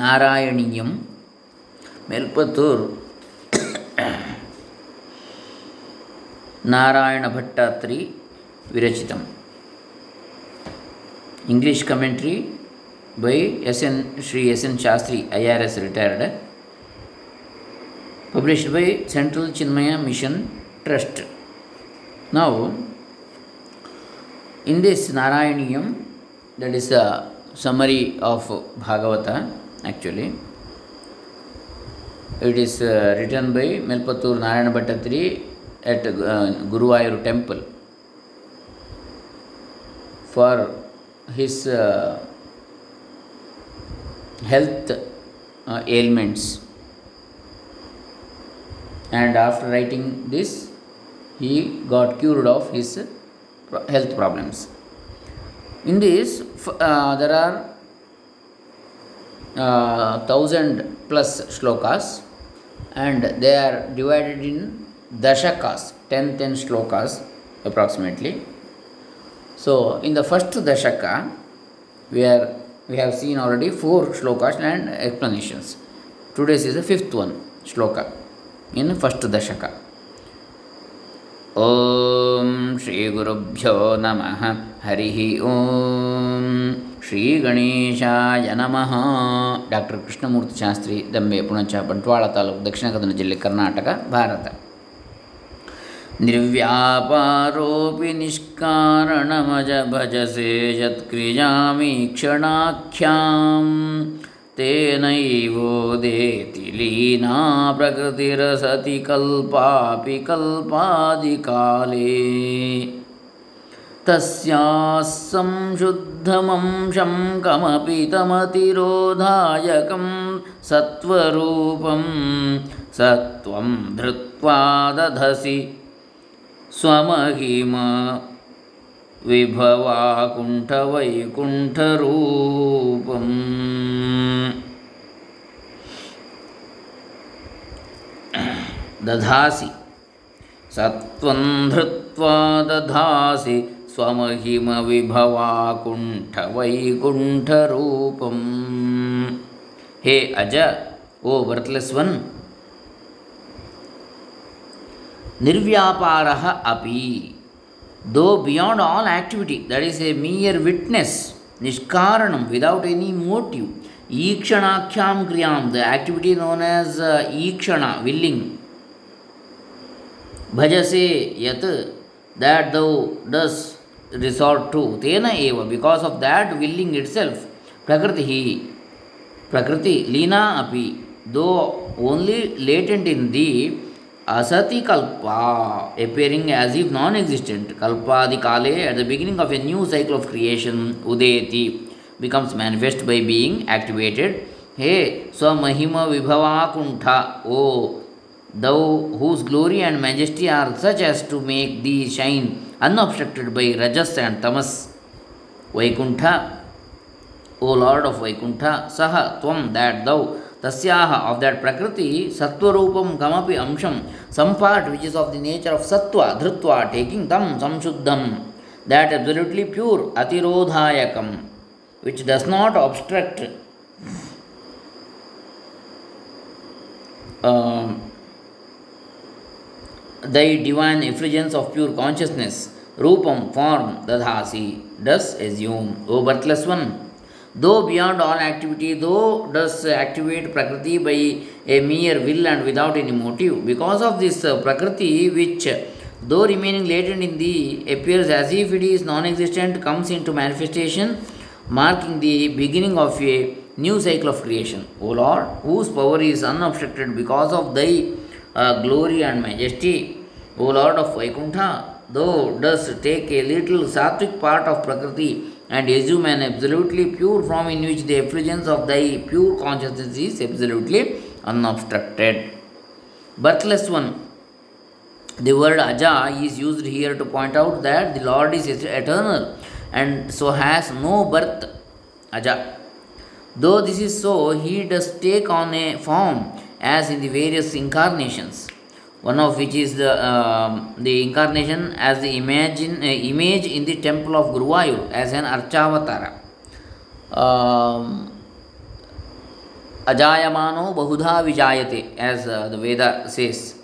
ನಾರಾಯಣೀಯಂ ಮೆಲ್ಪತ್ತೂರು. Narayana Bhattathiri ವಿರಚಿತಂ. English commentary by S N Shri S N Sastri I R S retired published by Central Chinmaya Mission Trust ನಾವು in this Narayaneeyam that is a summary of Bhagavata actually. It is uh, written by Melpattur Narayana Bhattatri at uh, Guruvayur temple for his uh, health ailments and after writing this he got cured of his health problems in this there are uh, thousand plus slokas, and they are divided in dashakas, 10 slokas, approximately. So in the first dashaka, we are we have seen already four slokas and explanations. Today is the fifth one sloka in the first dashaka. ॐ श्रीगुरुभ्यो नमः हरिः ॐ ಶ್ರೀ ಗಣೇಶಾಯ ನಮಃ. Doctor Krishnamurthy Shastri, Dambe, Punacha, Bantwal taluk, Dakshina Kannada ಜಿಲ್ಲೆ, ಕರ್ನಾಟಕ, ಭಾರತ. ನಿರ್ವ್ಯಾಪಾರೋಪಿ ನಿಷ್ಕಾರಣಮಜ ಭಜಸೆ ಯತ್ಕ್ರಿಯಾಮೀಕ್ಷಣಾಖ್ಯಾಂ ತೇನೈವೋದೇತಿ ಲೀನಾ ಪ್ರಕೃತಿರಸತಿ ಕಲ್ಪಾಪಿ ಕಲ್ಪಾದಿಕಾಲೇ ತಸ್ಯಾಃ ಸಂಶುದ್ಧ कमपि तमतिरोधायकं सत्त्वरूपं सत्त्वं धृत्वा दधसि स्वमहिम विभवाकुण्ठवैकुण्ठरूपम्। दधासि। सत्त्वं धृत्वा दधासि। स्वमहिमविभवाकुण्ठवैकुण्ठरूपम्। हे अज, ओ बर्थलेस् वन् निर्व्यापारः अपि though beyond all activity that is a mere witness निष्कारणं without any motive ईक्षणाख्यां क्रियाँ द आक्टिविटि नोन् एस् ईक्षण विल्लिङ्ग् भजसे यत्, that thou does resort to tena eva because of that willing itself prakriti prakriti lina api though only latent in thee asati kalpa appearing as if non-existent kalpa kalpadi kale at the beginning of a new cycle of creation udeti becomes manifest by being activated hey swamahima vibhavakuntha oh thou whose glory and majesty are such as to make thee shine unobstructed by rajas and tamas. Vaikuntha o lord of vaikuntha saha tvam that thou tasyaha of that prakriti sattvarupam kamapi amsham some part which is of the nature of sattva dhrutva taking tam samshuddham that absolutely pure atirodhayakam which does not obstruct um, thy divine effulgence of pure consciousness, rupam, form, dadhasi, does assume, O birthless one. Though beyond all activity, though does activate Prakriti by a mere will and without any motive, because of this Prakriti, which though remaining latent in thee, appears as if it is non existent, comes into manifestation, marking the beginning of a new cycle of creation. O Lord, whose power is unobstructed because of thy glory and majesty, O Lord of Vaikuntha, thou dost take a little sattvic part of Prakriti and assume an absolutely pure form in which the effulgence of thy pure consciousness is absolutely unobstructed. Birthless one. The word Aja is used here to point out that the Lord is eternal and so has no birth. Aja. Though this is so, he does take on a form as in the various incarnations. One of which is the um, the incarnation as the imagine uh, image in the temple of Guruvayur as an Archavatara. Um, ajayamano bahudha vijayate, as uh, the Veda says.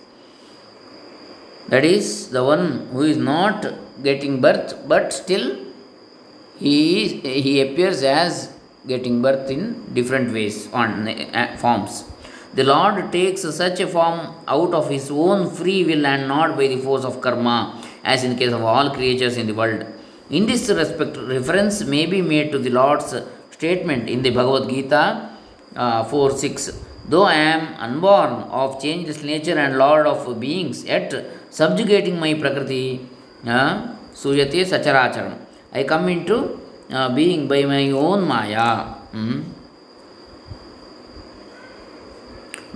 That is the one who is not getting birth, but still he, is, he appears as getting birth in different ways, on uh, forms. The Lord takes such a form out of his own free will and not by the force of karma, as in the case of all creatures in the world. In this respect, reference may be made to the Lord's statement in the Bhagavad Gita uh, 4 6. Though I am unborn of changeless nature and Lord of beings, yet subjugating my Prakriti, uh, Suyate Sacharacharam. I come into uh, being by my own Maya. Mm.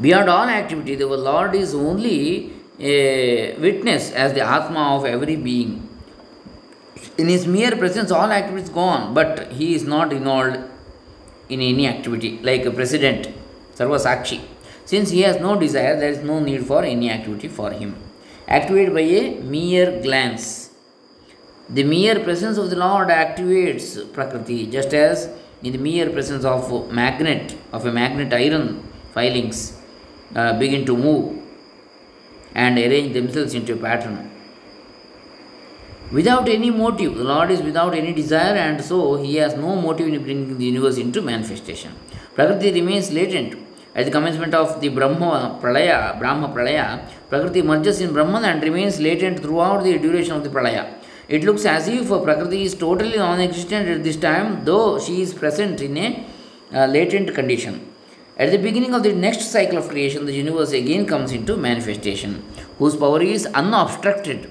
Beyond all activity, the Lord is only a witness as the Atma of every being. In his mere presence, all activities go on, but he is not involved in any activity, like a president, Sarva Sakshi. Since he has no desire, there is no need for any activity for him. Activated by a mere glance. The mere presence of the Lord activates Prakriti, just as in the mere presence of magnet, of a magnet iron filings uh, begin to move and arrange themselves into a pattern. Without any motive, the Lord is without any desire, and so He has no motive in bringing the universe into manifestation. Prakriti remains latent. At the commencement of the Brahma Pralaya, Brahma Pralaya, Prakriti merges in Brahman and remains latent throughout the duration of the Pralaya. It looks as if Prakriti is totally non existent at this time, though she is present in a uh, latent condition. At the beginning of the next cycle of creation, the universe again comes into manifestation, whose power is unobstructed.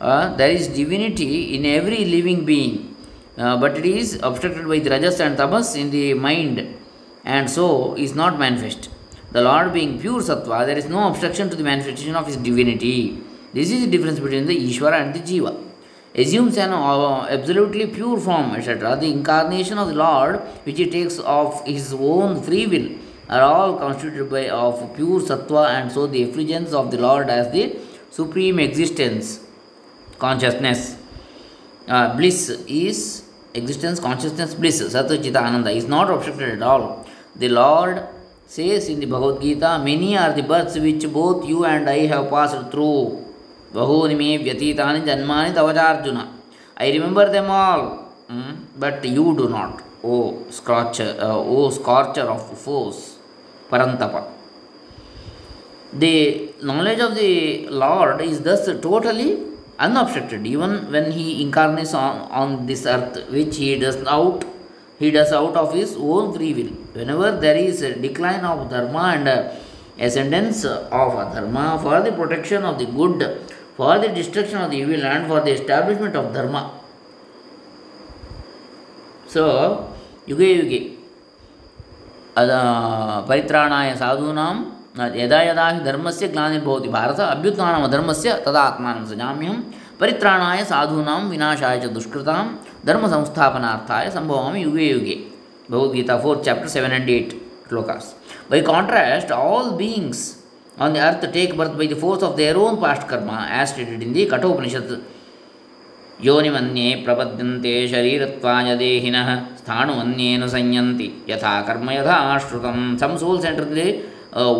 Uh, there is divinity in every living being, uh, but it is obstructed by the rajas and tamas in the mind, and so is not manifest. The Lord being pure sattva, there is no obstruction to the manifestation of his divinity. This is the difference between the Ishvara and the Jiva assumes an uh, absolutely pure form, etc. The incarnation of the Lord, which he takes of his own free will, are all constituted by of pure sattva, and so the effulgence of the Lord as the supreme existence, consciousness, uh, bliss is existence, consciousness, bliss, Satchita Ananda is not obstructed at all. The Lord says in the Bhagavad Gita, Many are the births which both you and I have passed through. ಬಹೂನಿ ಮೇ ವ್ಯತೀತಾನಿ ಜನ್ಮಾನಿ ತವಜಾರ್ಜುನ I remember them all but you do not O scorcher O scorcher of foes Parantapa the knowledge of the Lord is thus totally unobstructed even when he incarnates on, on this earth which he does out he does out of his own free will. Whenever there is a decline of dharma and ascendance of dharma for the protection of the good for the destruction of the evil and for the establishment of dharma. So, युगे युगे परित्राणाय साधूनां यदा यदा हि धर्मस्य ग्लानिर्भवति भारत अभ्युत्थानमधर्मस्य तदा आत्मानं सजाम्यहं परित्राणाय साधूनां विनाशाय च दुष्कृतां धर्मसंस्थापनार्थाय सम्भवामि युगे युगे Bhagavad Gita fourth chapter seven and eight shlokas By contrast, all beings on the earth take birth by the force of their own past karma, as stated in the Kathopanishad. ಯೋನಿಮನ್ಯೇ ಪ್ರಪದ್ಯಂತೆ ಶರೀರತ್ವಾಯ ದೇಹಿನಃ ಸ್ಥಾಣುಮನ್ಯೇನ ಸಂಯಂತಿ ಯಥಾ ಕರ್ಮ ಯಥಾ ಆಶ್ರುತಂ some souls enter the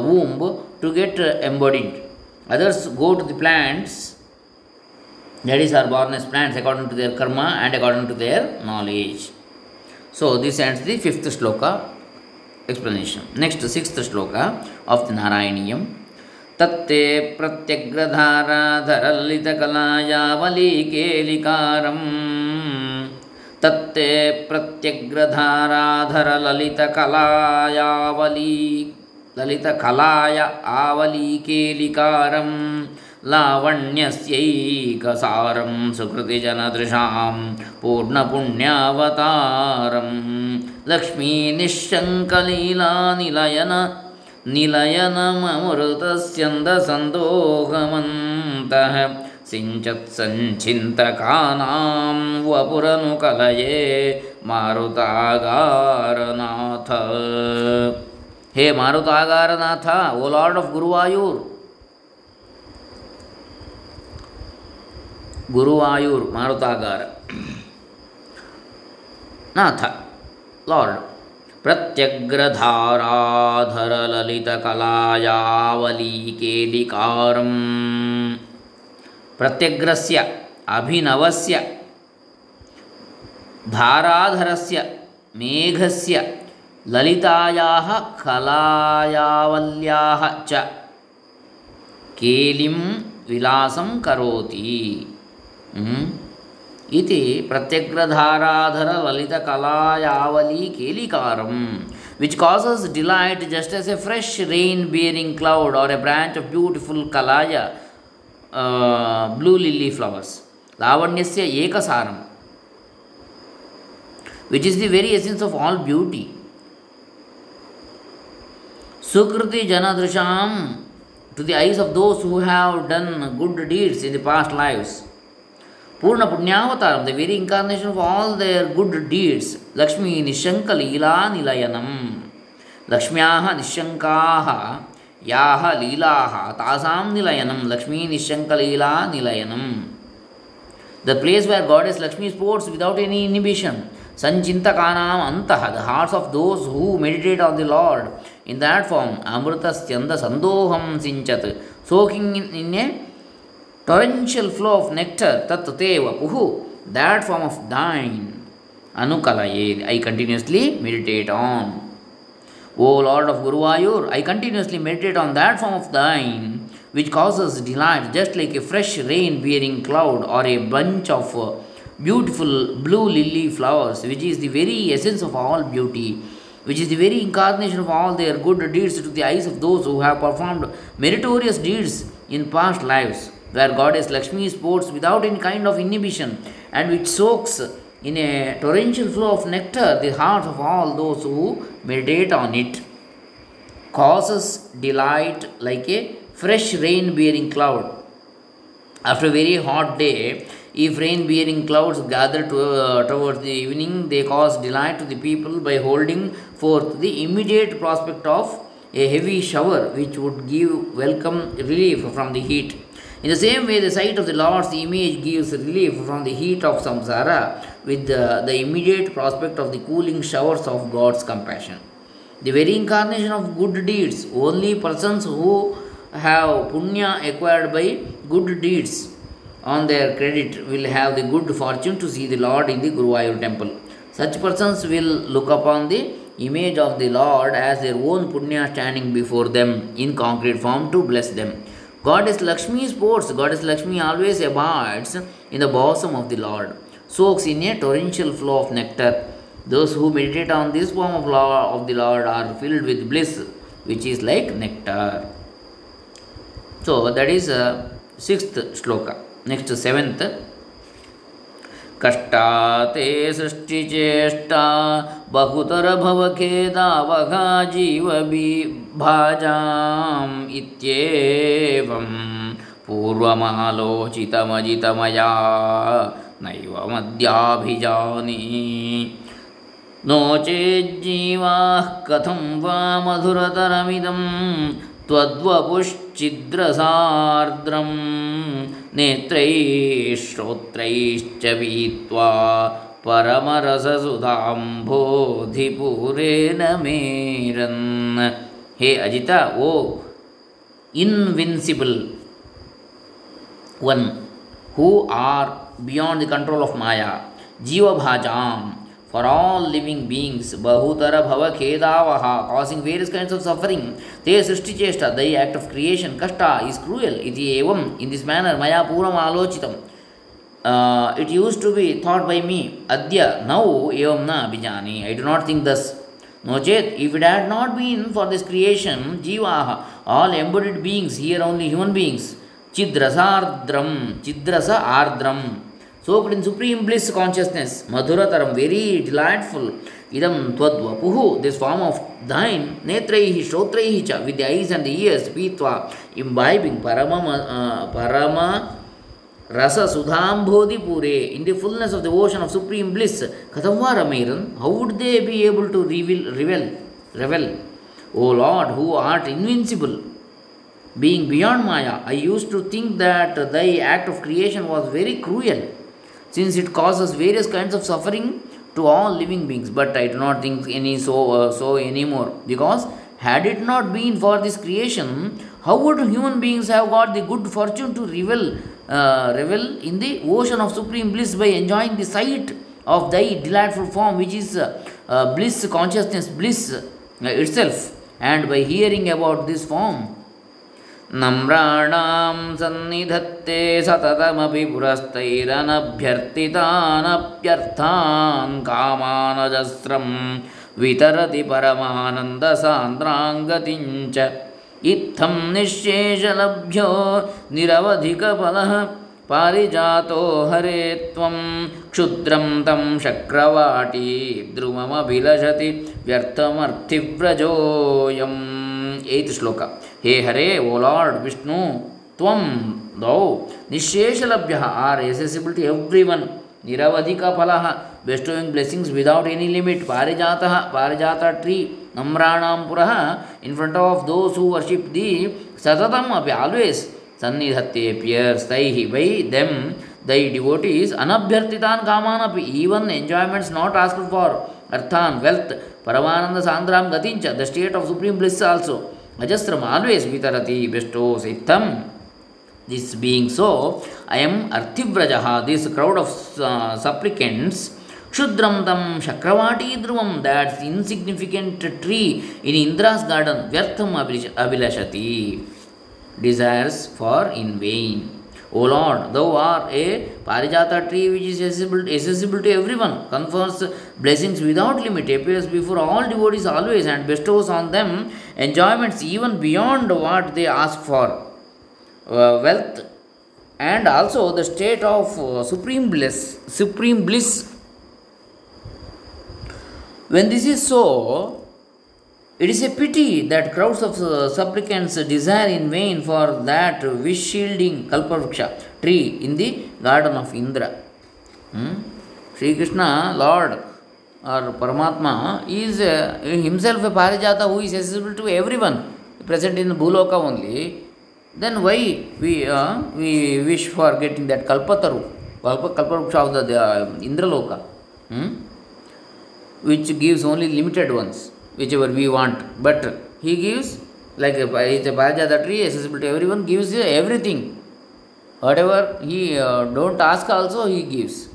womb to get embodied others go to the plants ladies are born as plants according to their karma and according to their knowledge so this ends the fifth shloka explanation. Next, sixth shloka of the Narayaniyam. तत्ते प्रत्यग्रधाराधरलितकलायावलीकेलिकारम् तत्ते प्रत्यग्रधाराधरललितकलायावली ललितकलाय आवलीकेलिकारं लावण्यस्यैकसारं सुकृतिजनदृशां पूर्णपुण्यावतारं लक्ष्मीनिःशङ्कलीलानिलयन निलयनममृतस्यन्दसन्दोहमन्तः सिञ्चत्सञ्चिन्तकानां वपुरनुकलये मारुतागारनाथ। हे मारुतागारनाथ O Lord of Guruvayur. Guruvayur मारुतागार। नाथ Lord. ಪ್ರತ್ಯಗ್ರಧಾರಾಧರಲಲಿತಕಲಾಯಾವಲೀಕೇಲಿಕಾರಂ ಪ್ರತ್ಯಗ್ರಸ್ಯ ಅಭಿನವಸ್ಯ ಧಾರಾಧರಸ್ಯ ಮೇಘಸ್ಯ ಲಲಿತಾಯಾ ಕಲಾಯಾವಲ್ಯಾ ಚ ಕೇಲಿಂ ವಿಲಾಸಂ ಕರೋತಿ इति प्रत्यग्रधाराधर ललित कलायावली केलिकारम which causes delight just as a fresh rain bearing cloud or a branch of beautiful कलाय ब्लू लिली फ्लवर्स लावण्य से एक सारम which is the very essence of all beauty Sukriti जनदृशा to the eyes of those who have done good deeds in the past lives ಪೂರ್ಣ ಪುಣ್ಯಾವತಾರಂ the very incarnation of all their good deeds Lakshmi ನಿಶಂಕ ಲೀಲಾ ನಿಲಯನಂ. ಲಕ್ಷ್ಮ್ಯಾ ನಿಶಂಕಾ ಯಾ ಲೀಲಾ ತಾಸಾಂ ನಿಲಯನಂ, ಲಕ್ಷ್ಮೀ ನಿಶಂಕ ಲೀಲಾ ನಿಲಯನಂ. The place where God is Lakshmi sports without any inhibition ಸಂಚಿಂತಕಾನಾಂ ಅಂತಃ the hearts of those who meditate on the Lord in that form ಅಮೃತಸ್ಯಂದ ಸಂದೋಹಂ ಸಿಂಚತ್. Soaking in a torrential flow of nectar, Tatteva Puhu, that form of thine, Anukalaye, I continuously meditate on. O Lord of Guruvayur, I continuously meditate on that form of thine, which causes delight, just like a fresh rain bearing cloud or a bunch of uh, beautiful blue lily flowers, which is the very essence of all beauty which is the very incarnation of all their good deeds to the eyes of those who have performed meritorious deeds in past lives, where Goddess Lakshmi sports without any kind of inhibition and which soaks in a torrential flow of nectar the hearts of all those who meditate on it, causes delight like a fresh rain bearing cloud. After a very hot day, if rain bearing clouds gather to, uh, towards the evening, they cause delight to the people by holding forth the immediate prospect of a heavy shower which would give welcome relief from the heat. In the same way, the sight of the Lord's image gives relief from the heat of samsara with the, the immediate prospect of the cooling showers of God's compassion. The very incarnation of good deeds, only persons who have punya acquired by good deeds on their credit will have the good fortune to see the Lord in the Guruvayur temple. Such persons will look upon the image of the Lord as their own punya standing before them in concrete form to bless them. Goddess Lakshmi sports, Goddess Lakshmi always abides in the bosom of the Lord, soaks in a torrential flow of nectar. Those who meditate on this form of, Lord, of the Lord are filled with bliss, which is like nectar. So that is a sixth shloka. Next seventh कष्टा ते सृष्टिचेष्टा बहुतर भवखेदावघा जीवभाजाम् इत्येवं पूर्वमालोचितमजितमया नैव मद्याभिजानी no चेज्जीवाः कथं वा मधुरतरमिदं त्वद्वपुश्चिद्रसार्द्रं। नेत्रैः श्रोत्रैश्च पीत्वा परमरससुधाम्भोधिपूरेण मेरन् ಹೇ Ajit O invincible one who are beyond the control of maya ಜೀವಭಾಜಾಂ for all living beings ಬಹುತರ ಭವ ಖೇದಾವಹ causing various kinds of suffering ತೇ ಸೃಷ್ಟಿಚೇಷ್ಟ ದೈ ಆ್ಯಕ್ಟ್ ಆಫ್ ಕ್ರಿಯೇಷನ್ ಕಷ್ಟ ಈಸ್ ಕ್ರೂಯಲ್ ಇತಿ ಏವಂ ಇನ್ ದಿಸ್ ಮ್ಯಾನರ್ ಮಯಾ ಪೂರ್ವಂ ಆಲೋಚಿತಂ it used to be thought by me ಅದ್ಯ now ಏವಂ ನ ಅಭಿಜಾನಿ I do not think thus not. No chet, if it had not been for this creation, Jivaha, all embodied beings, here only human beings, Chidrasardram, Chidrasa Ardram, soaked in supreme bliss consciousness, Madhurataram, very delightful. Idam Twadvapuhu, this form of thine, Netraihi, Shrotraihi cha, with the eyes and the ears, Pitva, imbibing Parama, uh, Parama Rasa Sudhambodhi Pure, in the fullness of the ocean of supreme bliss, Katamva Ramairan, how would they be able to reveal, revel, revel? O Lord, who art invincible, being beyond Maya, I used to think that thy act of creation was very cruel since it causes various kinds of suffering to all living beings, but I do not think any so uh, so anymore. Because had it not been for this creation, how would human beings have got the good fortune to revel, revel in the ocean of supreme bliss by enjoying the sight of thy delightful form, which is uh, uh, bliss consciousness, bliss uh, itself, and by hearing about this form? नम्राणां सन्निधत्ते सततमपि पुरस्तैरनभ्यर्थितानप्यर्थान् कामानजस्रं वितरति परमानन्दसान्द्राङ्गतिं च इत्थं निःशेषलभ्यो निरवधिकफलः पारिजातो हरे त्वं। क्षुद्रं तं शक्रवाटी ध्रुवमभिलषति व्यर्थमर्थिव्रजोऽयम्। एय्त् श्लोक। हे हरे, ओ लॉर्ड विष्णु, त्वं दौ। निशेषलभ्य are accessible to every one निरवधिक फल bestowing blessings without any limit Parijata Parijata tree नम्राणां पुरः in front of those who worship thee सततम अपि ऑलवेज सन्निधत्ते पियर्स तैः वै देम दै डिवोटीज अनभ्यर्थितान् कामान् अपि even enjoyments not asked for अर्थान wealth Parmanand सांद्राम गतिंच the state of supreme bliss also Ajastram always vitarati bestows ittam. This being so, I am Arthivrajaha, this crowd of uh, supplicants, Kshudram tam Shakravati Dhruvam, that insignificant tree in Indra's garden, Vyartham Abhilashati, desires for in vain. O Lord, thou art a Parijata tree which is accessible, accessible to everyone, confers blessings without limit, appears before all devotees always, and bestows on them enjoyments even beyond what they ask for. Uh, wealth and also the state of uh, supreme bliss, supreme bliss. When this is so, it is a pity that crowds of uh, supplicants desire in vain for that wish shielding Kalpavriksha tree in the garden of Indra. Hmm? Sri Krishna, Lord or Paramatma, is uh, himself a Parijata who is accessible to everyone, present in the Bhuloka only. Then why we, uh, we wish for getting that Kalpataru, Kalpavriksha of the, the uh, Indraloka, hmm? which gives only limited ones whichever we want. But he gives, like a, it's a tree, accessible to everyone, gives everything. Whatever he uh, don't ask also, he gives.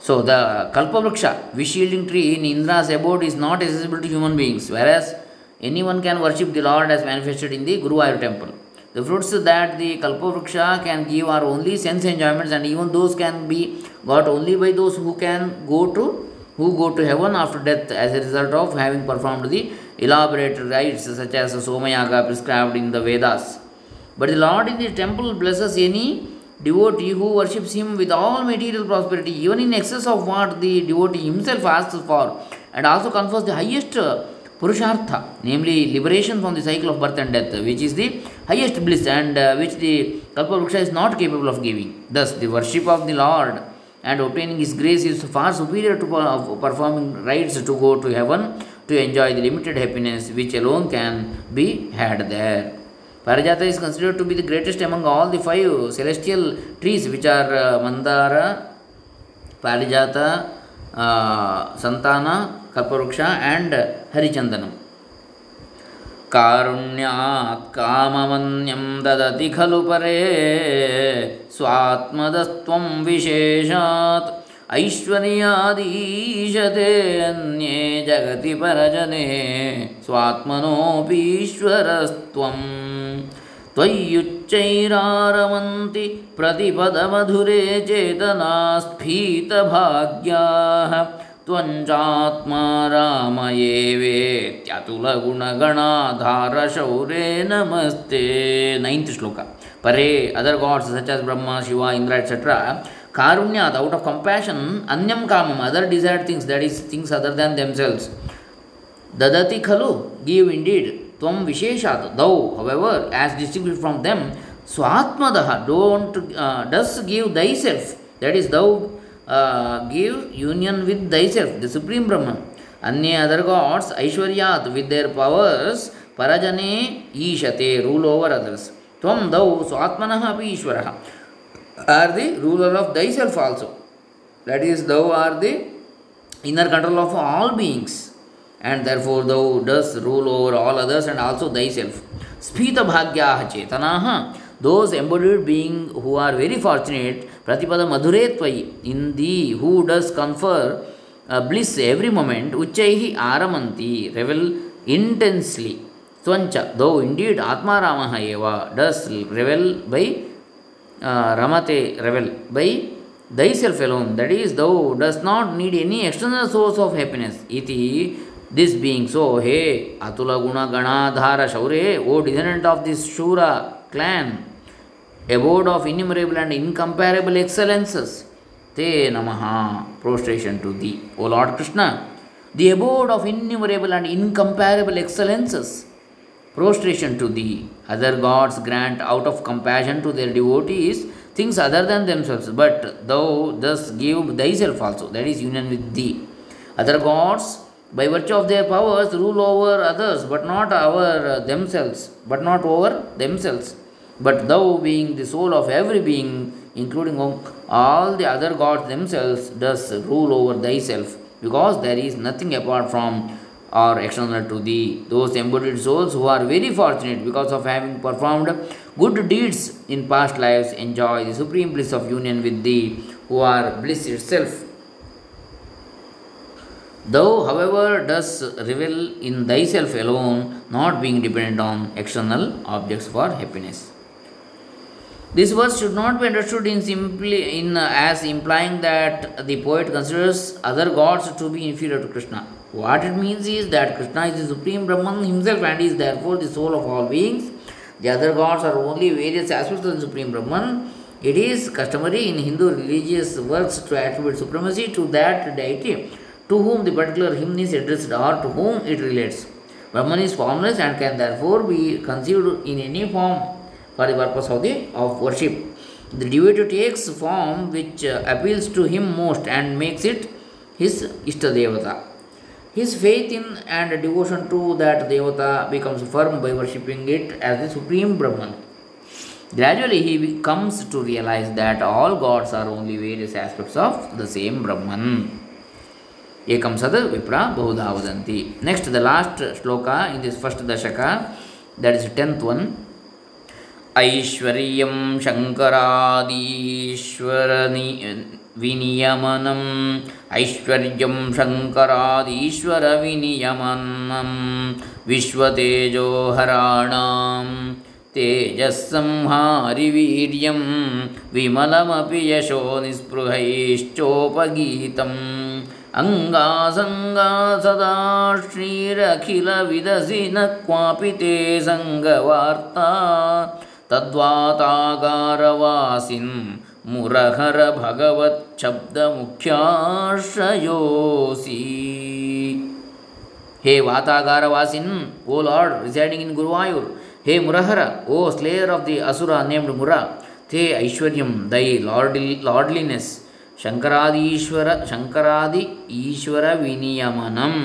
So the Kalpavriksha, wish shielding tree in Indra's abode is not accessible to human beings, whereas anyone can worship the Lord as manifested in the Guruvayur temple. The fruits that the Kalpavriksha can give are only sense enjoyments, and even those can be got only by those who can go to who go to heaven after death as a result of having performed the elaborate rites such as Somayaga prescribed in the Vedas. But the Lord in the temple blesses any devotee who worships him with all material prosperity, even in excess of what the devotee himself asks for, and also confers the highest Purushartha, namely liberation from the cycle of birth and death, which is the highest bliss and uh, which the Kalpavruksha is not capable of giving. Thus, the worship of the Lord and obtaining His grace is far superior to performing rites to go to heaven to enjoy the limited happiness which alone can be had there. Parijata is considered to be the greatest among all the five celestial trees, which are uh, Mandara, Parijata, uh, Santana, Kalparuksha, and Harichandanam. कारुण्यात् काममन्यं ददति खलु परे, स्वात्मदस्त्वं विशेषात्। ऐश्वर्यादीशते अन्ये जगति परजने, स्वात्मनोऽपीश्वरस्त्वं। त्वय्युच्चैरारमन्ति प्रतिपदमधुरे चेतनास्फीतभाग्याः। त्वञ्चात्मा राम एवेत्यातुलगुणगणाधारशौरे नमस्ते। Ninth shloka. परे other gods such as Brahma Shiva Indra etcetera कारुण्यात् out of compassion अन्यं कामम् other desired things that is things other than themselves ददति खलु गिव् इण्डीड् त्वं विशेषात् thou however as distinguish from them स्वात्मदः don't does give thy self that is thou give union with thyself, the Supreme Brahman. Anya other gods, Aishwaryat, with their powers, Parajane Ishate, rule over others. Tvam thou Swatmanaha api Ishwaraha, are the ruler of thyself also. That is, thou art the inner control of all beings, and therefore thou dost rule over all others and also thyself. Spita bhagyaha chetanaha, those embodied beings who are very fortunate, ಪ್ರತಿಪದ ಮಧುರೇ ತ್ವಯಿ. In the who does confer bliss every moment ಉಚ್ಚೈ ಆರಮಂತಿ, revel intensely. ತ್ವಂಚ, thou indeed ಆತ್ಮಾರಾಮ ಏವ, does revel by ರಮತೆ revel by thy self alone. That is thou does not need any external source of happiness. ಇತಿ this being so ಹೇ, ಅತುಲ ಗುಣ ಗಣಾಧಾರ ಶೌರ್ಯ, ಓ descendant of this ಶೂರ ಕ್ಲ್ಯಾನ್ clan, abode of innumerable and incomparable excellences, Te Namaha, prostration to thee, O Lord Krishna, the abode of innumerable and incomparable excellences, prostration to thee. Other gods grant out of compassion to their devotees things other than themselves, but thou thus give thyself also, that is union with thee. Other gods, by virtue of their powers, rule over others, but not over uh, themselves, but not over themselves. But thou, being the soul of every being, including all the other gods themselves, does rule over thyself, because there is nothing apart from or external to thee. Those embodied souls who are very fortunate because of having performed good deeds in past lives enjoy the supreme bliss of union with thee, who are bliss itself. Thou, however, does revel in thyself alone, not being dependent on external objects for happiness. This verse should not be understood in simply in uh, as implying that the poet considers other gods to be inferior to Krishna. What it means is that Krishna is the supreme Brahman himself and is therefore the soul of all beings. The other gods are only various aspects of the supreme Brahman. It is customary in Hindu religious works to attribute supremacy to that deity to whom the particular hymn is addressed or to whom it relates. Brahman is formless and can therefore be conceived in any form for of worship. The devotee takes form which uh, appeals to him most and makes it his Ishtadevata. His faith in and devotion to that Devata becomes firm by worshipping it as the Supreme Brahman. Gradually, he comes to realize that all gods are only various aspects of the same Brahman. Ekam sad vipra vadanti. Next, the last shloka in this first dashaka, that is 10th one. ऐश्वर्यं शङ्करादीश्वरनि विनियमनम् ऐश्वर्यं शङ्करादीश्वरविनियमनं विश्वतेजोहराणां तेजःसंहारिवीर्यं विमलमपि यशो निःस्पृहैश्चोपगीतम् अङ्गासङ्गा सदा श्रीरखिलविदसि न क्वापि ते सङ्गवार्ता तद्वातागारवासिन् मुरहर भगवच्छब्दमुख्याश्रयोऽसि हे वातागारवासिन् O lord residing in Guruvayur hey मुरहर O slayer of the asura named Mura ते ऐश्वर्यम दै Lord लॉर्डलीनेस शंकरादीश्वर शंकरादि Ishwar विनियमनम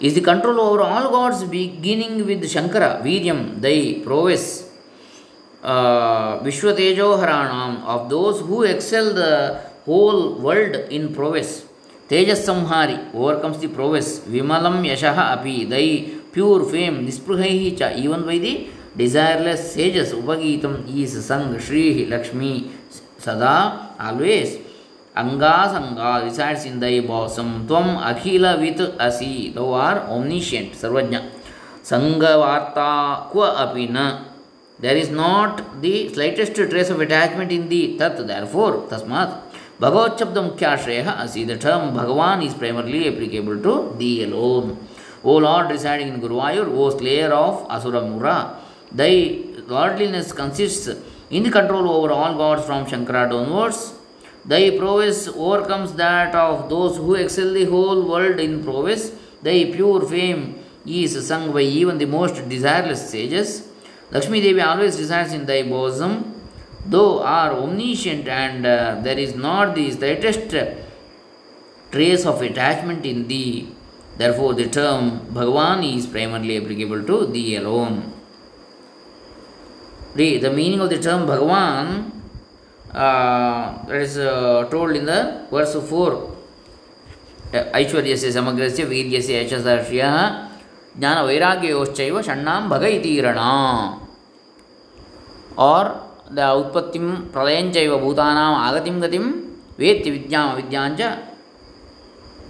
Is the control over all gods, beginning with Shankara, Viryam, Dai, prowess, uh, Vishwatejo Haranam, of those who excel the whole world in prowess. Tejas Samhari overcomes the prowess. Vimalam Yashaha Api, Dai, pure fame, Nispruhaihi Cha, even by the desireless sages, Upagitam is sung, Shri Lakshmi, Sada, always. The slightest trace of attachment in thee tat therefore tasmat bhagavat shabda mukhyashraya asi the term bhagavan is primarily applicable to thee alone o lord residing in guruvayur o slayer of asura mura thy lordliness consists in the control over all gods from shankara downwards Thy prowess overcomes that of those who excel the whole world in prowess. Thy pure fame is sung by even the most desireless sages. Lakshmi Devi always resides in thy bosom. Thou art omniscient and uh, there is not the slightest trace of attachment in thee. Therefore, the term Bhagavan is primarily applicable to thee alone. The meaning of the term Bhagavan that is told in the verse four ಐಶ್ವರ್ಯಸ್ಯ ಸಮಗ್ರಸ್ಯ ವೀರ್ಯಸ್ಯ ಯಶಸ್ಯ ಜ್ಞಾನವೈರಾಗ್ಯಯೋಶ್ಚೈವ ಷಣ್ಣಾಂ ಭಗೈತೀರಣ are the ಉತ್ಪತ್ತಿಂ ಪ್ರಳಯಂಚೈವ ಭೂತಾನಾಂ ಆಗತಿಂ ಗತಿಂ ವೇತ್ತಿ ವಿದ್ಯಾಂ ವಿಜ್ಞಾಂಚ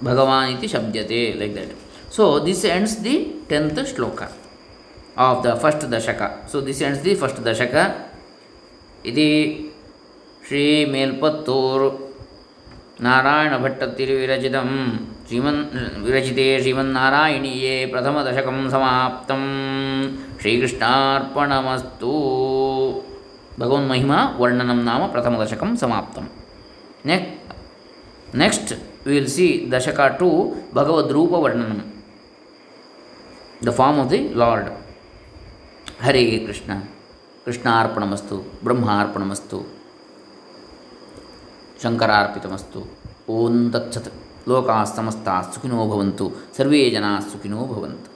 ಭಗವಾನ್ ಇತಿ ಶಬ್ದತೆ like that so this ends the tenth shloka of the first dashaka so this ends the first dashaka ಇದು ಶ್ರೀ ಮೇಲ್ಪತ್ತೂರು ನಾರಾಯಣ ಭಟ್ಟ ತಿರುವಿರಚಿತಂ ಶ್ರೀಮನ್ ವಿರಚಿತೆ ಶ್ರೀಮನ್ನಾರಾಯಣೀಯೇ ಪ್ರಥಮದಶಕಂ ಸಮಾಪ್ತಂ ಶ್ರೀಕೃಷ್ಣಾರ್ಪಣಮಸ್ತು ಭಗವನ್ಮಹಿಮಾ ವರ್ಣನಂ ನಾಮ ಪ್ರಥಮದಶಕಂ ಸಮಾಪ್ತಂ neck next will see dashaka two ಭಗವದ್ರೂಪ ವರ್ಣನಂ the form of the lord Hare Krishna ಕೃಷ್ಣಾರ್ಪಣಮಸ್ತು ಬ್ರಹ್ಮಾರ್ಪಣಮಸ್ತು ಶಂಕರಾರ್ಪಿತಮಸ್ತು ಓಂ ತತ್ಸತ್ ಲೋಕಾಃ ಸಮಸ್ತಾಃ ಸುಖಿನೋ ಭವಂತು ಸರ್ವೇ ಜನಾಃ ಸುಖಿನೋ ಭವಂತು